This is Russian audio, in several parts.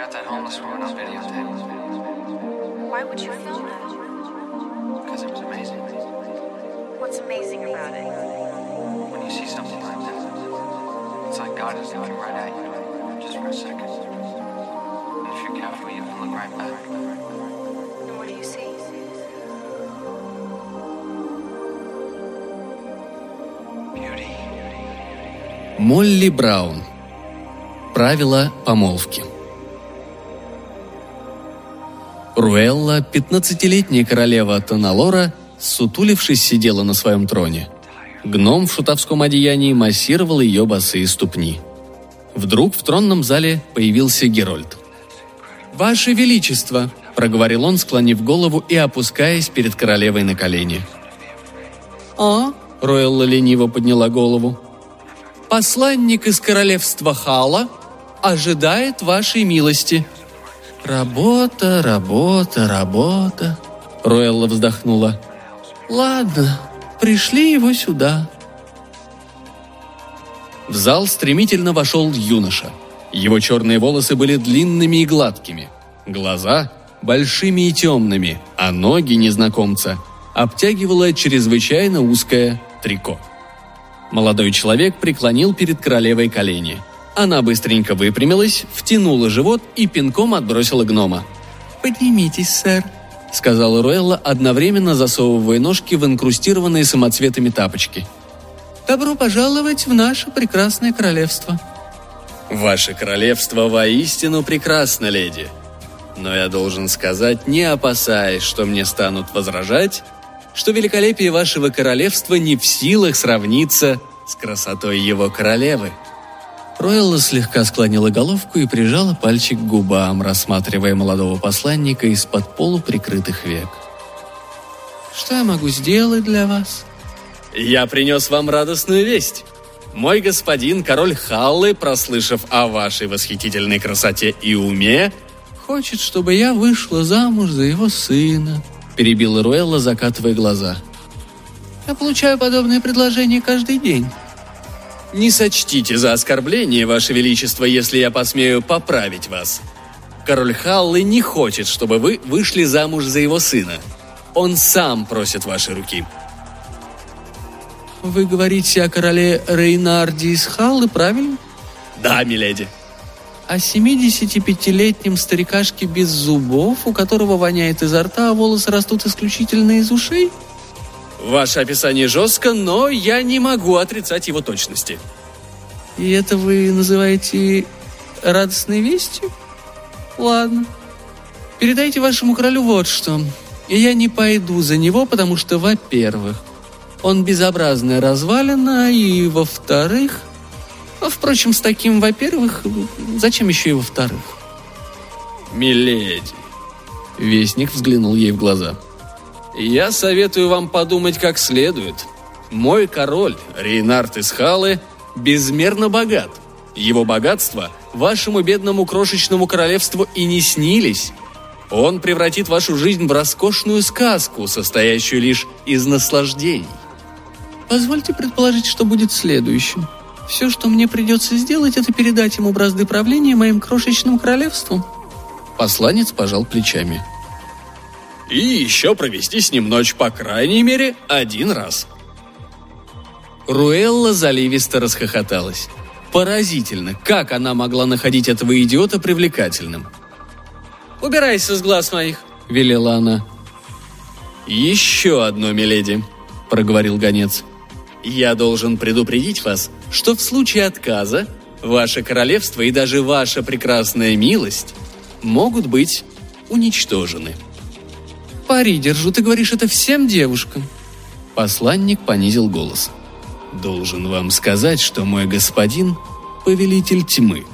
got that homeless woman on videotape Why would you film that? because it was amazing. What's amazing about it? When you see something like that, it's like God is looking right at you, just for a second. And if you're careful, you can look right back. And what do you see? Молли Браун. Правила помолвки. Руэлла, пятнадцатилетняя королева Тоналора, сутулившись, сидела на своем троне. Гном в шутовском одеянии массировал ее босые ступни. Вдруг в тронном зале появился Герольд. «Ваше Величество!» – проговорил он, склонив голову и опускаясь перед королевой на колени. «А?» – Руэлла лениво подняла голову. «Посланник из королевства Хала ожидает вашей милости». «Работа, работа, работа», – Руэлла вздохнула. «Ладно, пришли его сюда». В зал стремительно вошел юноша. Его черные волосы были длинными и гладкими, глаза – большими и темными, а ноги незнакомца обтягивало чрезвычайно узкое трико. Молодой человек преклонил перед королевой колени. Она быстренько выпрямилась, втянула живот и пинком отбросила гнома. «Поднимитесь, сэр», — сказала Руэлла, одновременно засовывая ножки в инкрустированные самоцветами тапочки. «Добро пожаловать в наше прекрасное королевство». «Ваше королевство воистину прекрасно, леди. Но я должен сказать, не опасаясь, что мне станут возражать, что великолепие вашего королевства не в силах сравниться с красотой его королевы». Роэлла слегка склонила головку и прижала пальчик к губам, рассматривая молодого посланника из-под полуприкрытых век. «Что я могу сделать для вас?» «Я принес вам радостную весть. Мой господин, король Халлы, прослышав о вашей восхитительной красоте и уме, хочет, чтобы я вышла замуж за его сына», — перебила Руэлла, закатывая глаза. «Я получаю подобные предложения каждый день». «Не сочтите за оскорбление, Ваше Величество, если я посмею поправить вас. Король Халлы не хочет, чтобы вы вышли замуж за его сына. Он сам просит вашей руки». «Вы говорите о короле Рейнарде из Халлы, правильно?» «Да, миледи». «О 75-летнем старикашке без зубов, у которого воняет изо рта, а волосы растут исключительно из ушей?» Ваше описание жестко, но я не могу отрицать его точности. И это вы называете радостной вестью? Ладно. Передайте вашему королю вот что. Я не пойду за него, потому что, во-первых, он безобразная развалина, и, во-вторых... А, впрочем, с таким, во-первых, зачем еще и во-вторых? Миледи. Вестник взглянул ей в глаза. — я советую вам подумать как следует. Мой король, Рейнард из Халы, безмерно богат. Его богатства вашему бедному крошечному королевству и не снились. Он превратит вашу жизнь в роскошную сказку, состоящую лишь из наслаждений. Позвольте предположить, что будет следующим. Все, что мне придется сделать, это передать ему бразды правления моим крошечным королевством. Посланец пожал плечами и еще провести с ним ночь по крайней мере один раз. Руэлла заливисто расхохоталась. Поразительно, как она могла находить этого идиота привлекательным. «Убирайся с глаз моих», — велела она. «Еще одно, миледи», — проговорил гонец. «Я должен предупредить вас, что в случае отказа ваше королевство и даже ваша прекрасная милость могут быть уничтожены» пари держу, ты говоришь это всем девушкам». Посланник понизил голос. «Должен вам сказать, что мой господин — повелитель тьмы».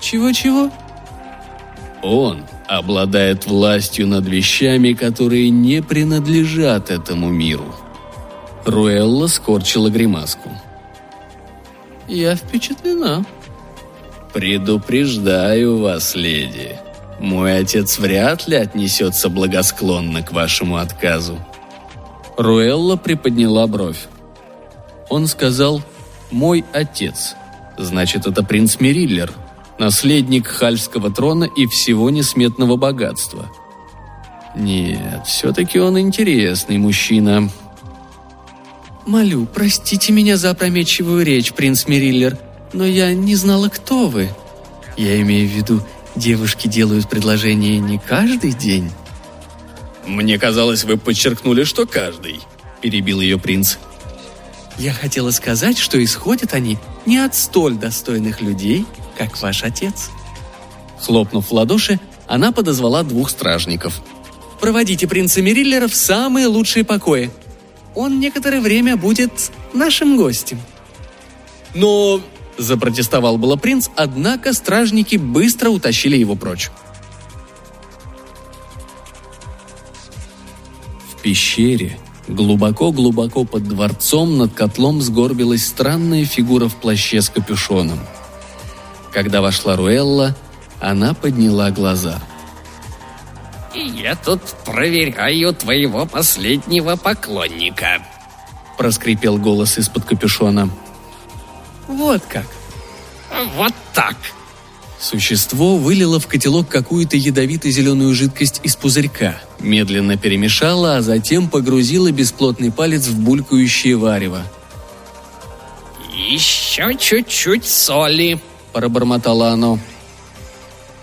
«Чего-чего?» «Он обладает властью над вещами, которые не принадлежат этому миру». Руэлла скорчила гримаску. «Я впечатлена». «Предупреждаю вас, леди», мой отец вряд ли отнесется благосклонно к вашему отказу». Руэлла приподняла бровь. Он сказал «мой отец». Значит, это принц Мериллер. наследник хальского трона и всего несметного богатства. Нет, все-таки он интересный мужчина. «Молю, простите меня за опрометчивую речь, принц Мериллер, но я не знала, кто вы. Я имею в виду, девушки делают предложение не каждый день». «Мне казалось, вы подчеркнули, что каждый», – перебил ее принц. «Я хотела сказать, что исходят они не от столь достойных людей, как ваш отец». Хлопнув в ладоши, она подозвала двух стражников. «Проводите принца Мериллера в самые лучшие покои он некоторое время будет нашим гостем». «Но...» – запротестовал было принц, однако стражники быстро утащили его прочь. В пещере, глубоко-глубоко под дворцом, над котлом сгорбилась странная фигура в плаще с капюшоном. Когда вошла Руэлла, она подняла глаза – «Я тут проверяю твоего последнего поклонника», — проскрипел голос из-под капюшона. «Вот как?» «Вот так», Существо вылило в котелок какую-то ядовито-зеленую жидкость из пузырька, медленно перемешало, а затем погрузило бесплотный палец в булькающее варево. «Еще чуть-чуть соли», – пробормотало оно.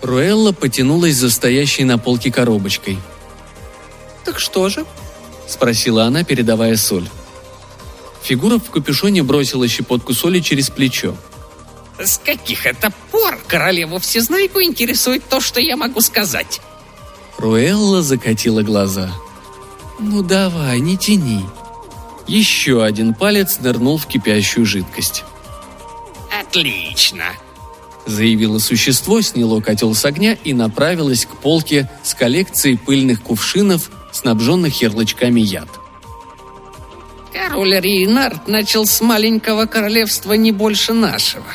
Руэлла потянулась за стоящей на полке коробочкой. «Так что же?» – спросила она, передавая соль. Фигура в капюшоне бросила щепотку соли через плечо. «С каких это пор королеву всезнайку интересует то, что я могу сказать?» Руэлла закатила глаза. «Ну давай, не тяни». Еще один палец нырнул в кипящую жидкость. «Отлично!» заявило существо, сняло котел с огня и направилось к полке с коллекцией пыльных кувшинов, снабженных ярлычками яд. Король Рейнард начал с маленького королевства не больше нашего.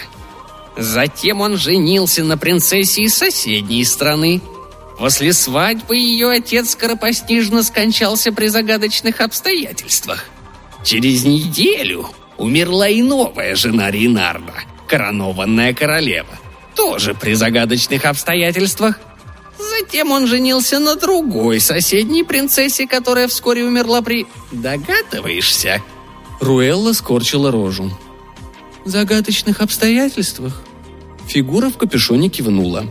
Затем он женился на принцессе из соседней страны. После свадьбы ее отец скоропостижно скончался при загадочных обстоятельствах. Через неделю умерла и новая жена Рейнарда, коронованная королева тоже при загадочных обстоятельствах. Затем он женился на другой соседней принцессе, которая вскоре умерла при... Догадываешься?» Руэлла скорчила рожу. «Загадочных обстоятельствах?» Фигура в капюшоне кивнула.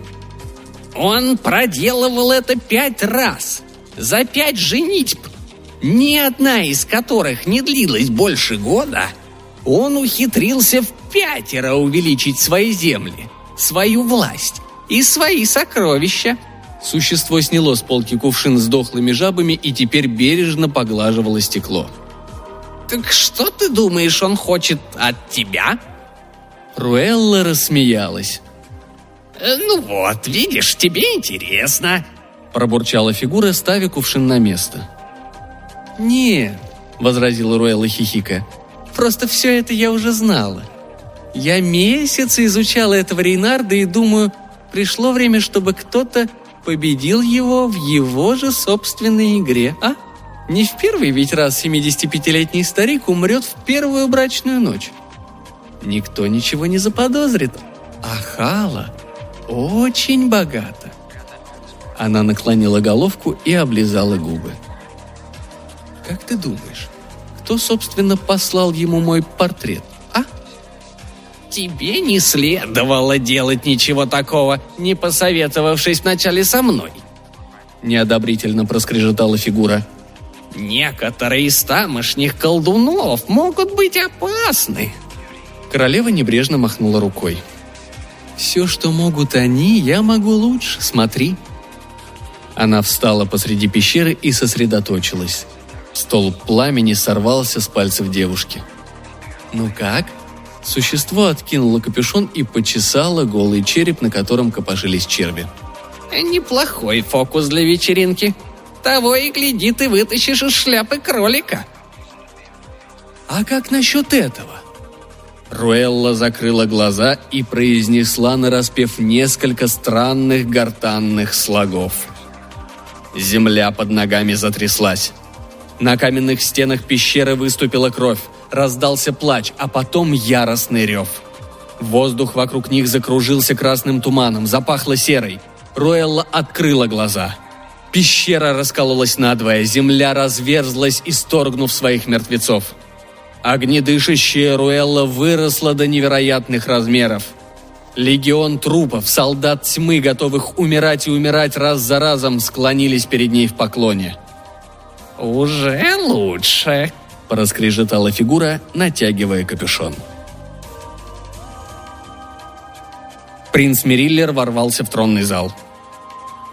«Он проделывал это пять раз. За пять женитьб. Ни одна из которых не длилась больше года. Он ухитрился в пятеро увеличить свои земли свою власть и свои сокровища. Существо сняло с полки кувшин с дохлыми жабами и теперь бережно поглаживало стекло. «Так что ты думаешь, он хочет от тебя?» Руэлла рассмеялась. «Э, «Ну вот, видишь, тебе интересно», – пробурчала фигура, ставя кувшин на место. «Нет», – возразила Руэлла хихика, – «просто все это я уже знала. Я месяцы изучала этого Рейнарда и думаю, пришло время, чтобы кто-то победил его в его же собственной игре, а? Не в первый ведь раз 75-летний старик умрет в первую брачную ночь. Никто ничего не заподозрит. А Хала очень богата. Она наклонила головку и облизала губы. «Как ты думаешь, кто, собственно, послал ему мой портрет?» Тебе не следовало делать ничего такого, не посоветовавшись вначале со мной. Неодобрительно проскрежетала фигура. Некоторые из тамошних колдунов могут быть опасны. Королева небрежно махнула рукой. «Все, что могут они, я могу лучше, смотри». Она встала посреди пещеры и сосредоточилась. Стол пламени сорвался с пальцев девушки. «Ну как?» Существо откинуло капюшон и почесало голый череп, на котором копошились черви. «Неплохой фокус для вечеринки. Того и гляди, ты вытащишь из шляпы кролика». «А как насчет этого?» Руэлла закрыла глаза и произнесла, нараспев несколько странных гортанных слогов. Земля под ногами затряслась. На каменных стенах пещеры выступила кровь раздался плач, а потом яростный рев. Воздух вокруг них закружился красным туманом, запахло серой. Руэлла открыла глаза. Пещера раскололась надвое, земля разверзлась, исторгнув своих мертвецов. Огнедышащая Руэлла выросла до невероятных размеров. Легион трупов, солдат тьмы, готовых умирать и умирать раз за разом, склонились перед ней в поклоне. «Уже лучше», – проскрежетала фигура, натягивая капюшон. Принц Мериллер ворвался в тронный зал.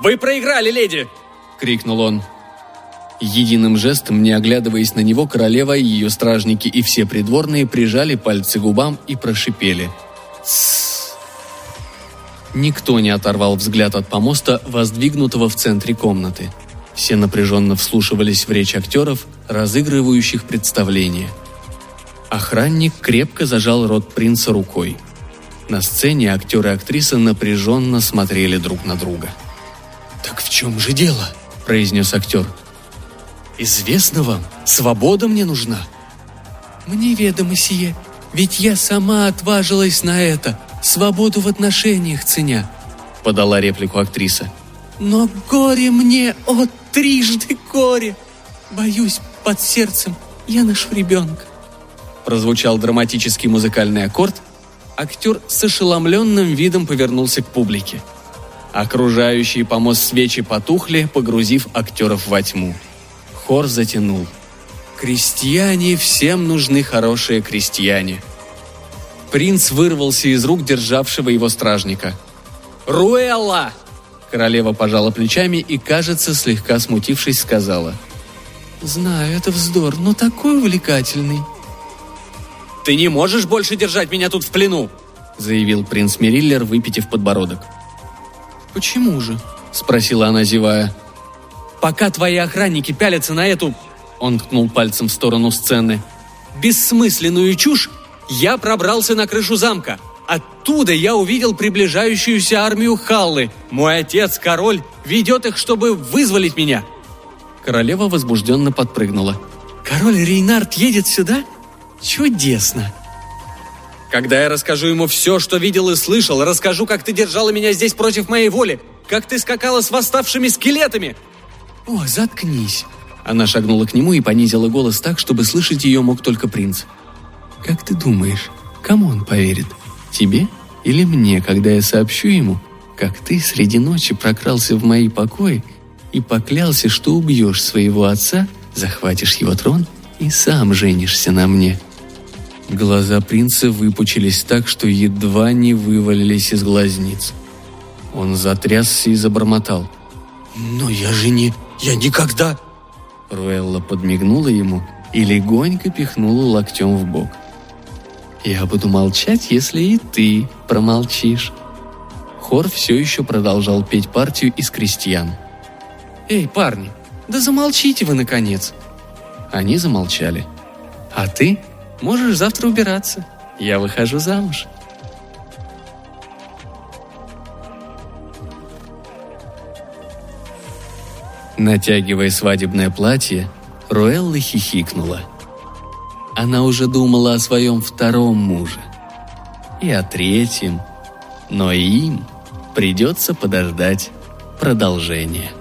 «Вы проиграли, леди!» — крикнул он. Единым жестом, не оглядываясь на него, королева, ее стражники и все придворные прижали пальцы к губам и прошипели. «Тссс!» Никто не оторвал взгляд от помоста, воздвигнутого в центре комнаты. Все напряженно вслушивались в речь актеров, разыгрывающих представление. Охранник крепко зажал рот принца рукой. На сцене актеры и актрисы напряженно смотрели друг на друга. «Так в чем же дело?» – произнес актер. «Известно вам, свобода мне нужна». «Мне ведомо сие, ведь я сама отважилась на это, свободу в отношениях ценя», – подала реплику актриса. «Но горе мне, о, трижды горе! Боюсь, под сердцем я ношу ребенка». Прозвучал драматический музыкальный аккорд, актер с ошеломленным видом повернулся к публике. Окружающие помост свечи потухли, погрузив актеров во тьму. Хор затянул. «Крестьяне, всем нужны хорошие крестьяне!» Принц вырвался из рук державшего его стражника. «Руэлла!» Королева пожала плечами и, кажется, слегка смутившись, сказала. «Знаю, это вздор, но такой увлекательный!» «Ты не можешь больше держать меня тут в плену!» заявил принц Мериллер, выпитив подбородок. «Почему же?» – спросила она, зевая. «Пока твои охранники пялятся на эту...» Он ткнул пальцем в сторону сцены. «Бессмысленную чушь! Я пробрался на крышу замка. Оттуда я увидел приближающуюся армию Халлы. Мой отец, король, ведет их, чтобы вызволить меня». Королева возбужденно подпрыгнула. «Король Рейнард едет сюда?» Чудесно. Когда я расскажу ему все, что видел и слышал, расскажу, как ты держала меня здесь против моей воли, как ты скакала с восставшими скелетами. О, заткнись. Она шагнула к нему и понизила голос так, чтобы слышать ее мог только принц. Как ты думаешь, кому он поверит? Тебе или мне, когда я сообщу ему, как ты среди ночи прокрался в мои покои и поклялся, что убьешь своего отца, захватишь его трон и сам женишься на мне?» Глаза принца выпучились так, что едва не вывалились из глазниц. Он затрясся и забормотал. «Но я же не... Я никогда...» Руэлла подмигнула ему и легонько пихнула локтем в бок. «Я буду молчать, если и ты промолчишь». Хор все еще продолжал петь партию из крестьян. «Эй, парни, да замолчите вы, наконец!» Они замолчали. «А ты можешь завтра убираться. Я выхожу замуж». Натягивая свадебное платье, Руэлла хихикнула. Она уже думала о своем втором муже. И о третьем. Но им придется подождать продолжения.